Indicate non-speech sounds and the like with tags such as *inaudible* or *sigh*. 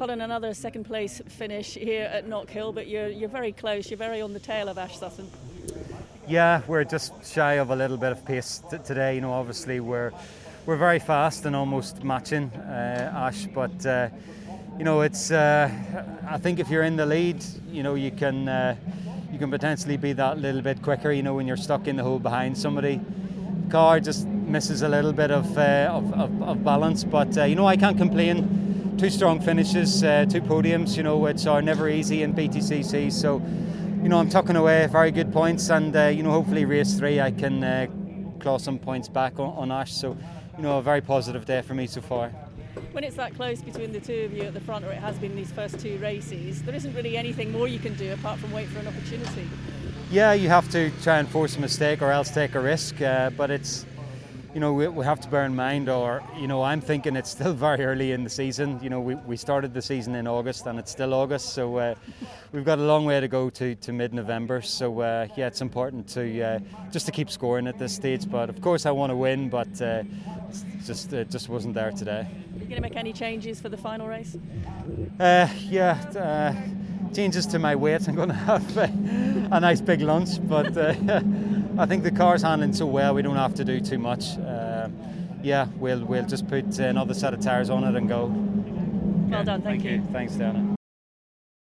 Colin, another second place finish here at Knockhill, but you're, you're very close. You're very on the tail of Ash Sutton. Yeah, we're just shy of a little bit of pace t- today. You know, obviously we're we're very fast and almost matching uh, Ash, but uh, you know, it's. Uh, I think if you're in the lead, you know, you can uh, you can potentially be that little bit quicker. You know, when you're stuck in the hole behind somebody, car just misses a little bit of uh, of, of, of, balance. But uh, you know, I can't complain. Two strong finishes, two podiums. You know, which are never easy in BTCC. So you know, I'm tucking away very good points, and uh, you know, hopefully race three I can uh, claw some points back on, on, Ash. So, you know, a very positive day for me so far. When it's that close between the two of you at the front, or it has been these first two races, there isn't really anything more you can do apart from wait for an opportunity. Yeah, you have to try and force a mistake or else take a risk, uh, but it's you know, we, we, have to bear in mind, or, you know, I'm thinking it's still *laughs* very early in the season. You know, we, we started the season in August and it's still August, so uh, we've got a long way to go to, to mid November. So, uh, yeah, it's important to uh, just to keep scoring at this stage. But of course, I want to win, but uh, just, it just wasn't there today. Are you going to make any changes for the final race? Uh, yeah uh, changes to my weight. I'm going *laughs* to have a, a nice big lunch, but uh, *laughs* I think the car's handling so well, we don't have to do too much. Uh, yeah, we'll we'll just put another set of tyres on it and go. Well done, thank, thank you. you. Thanks, Dana.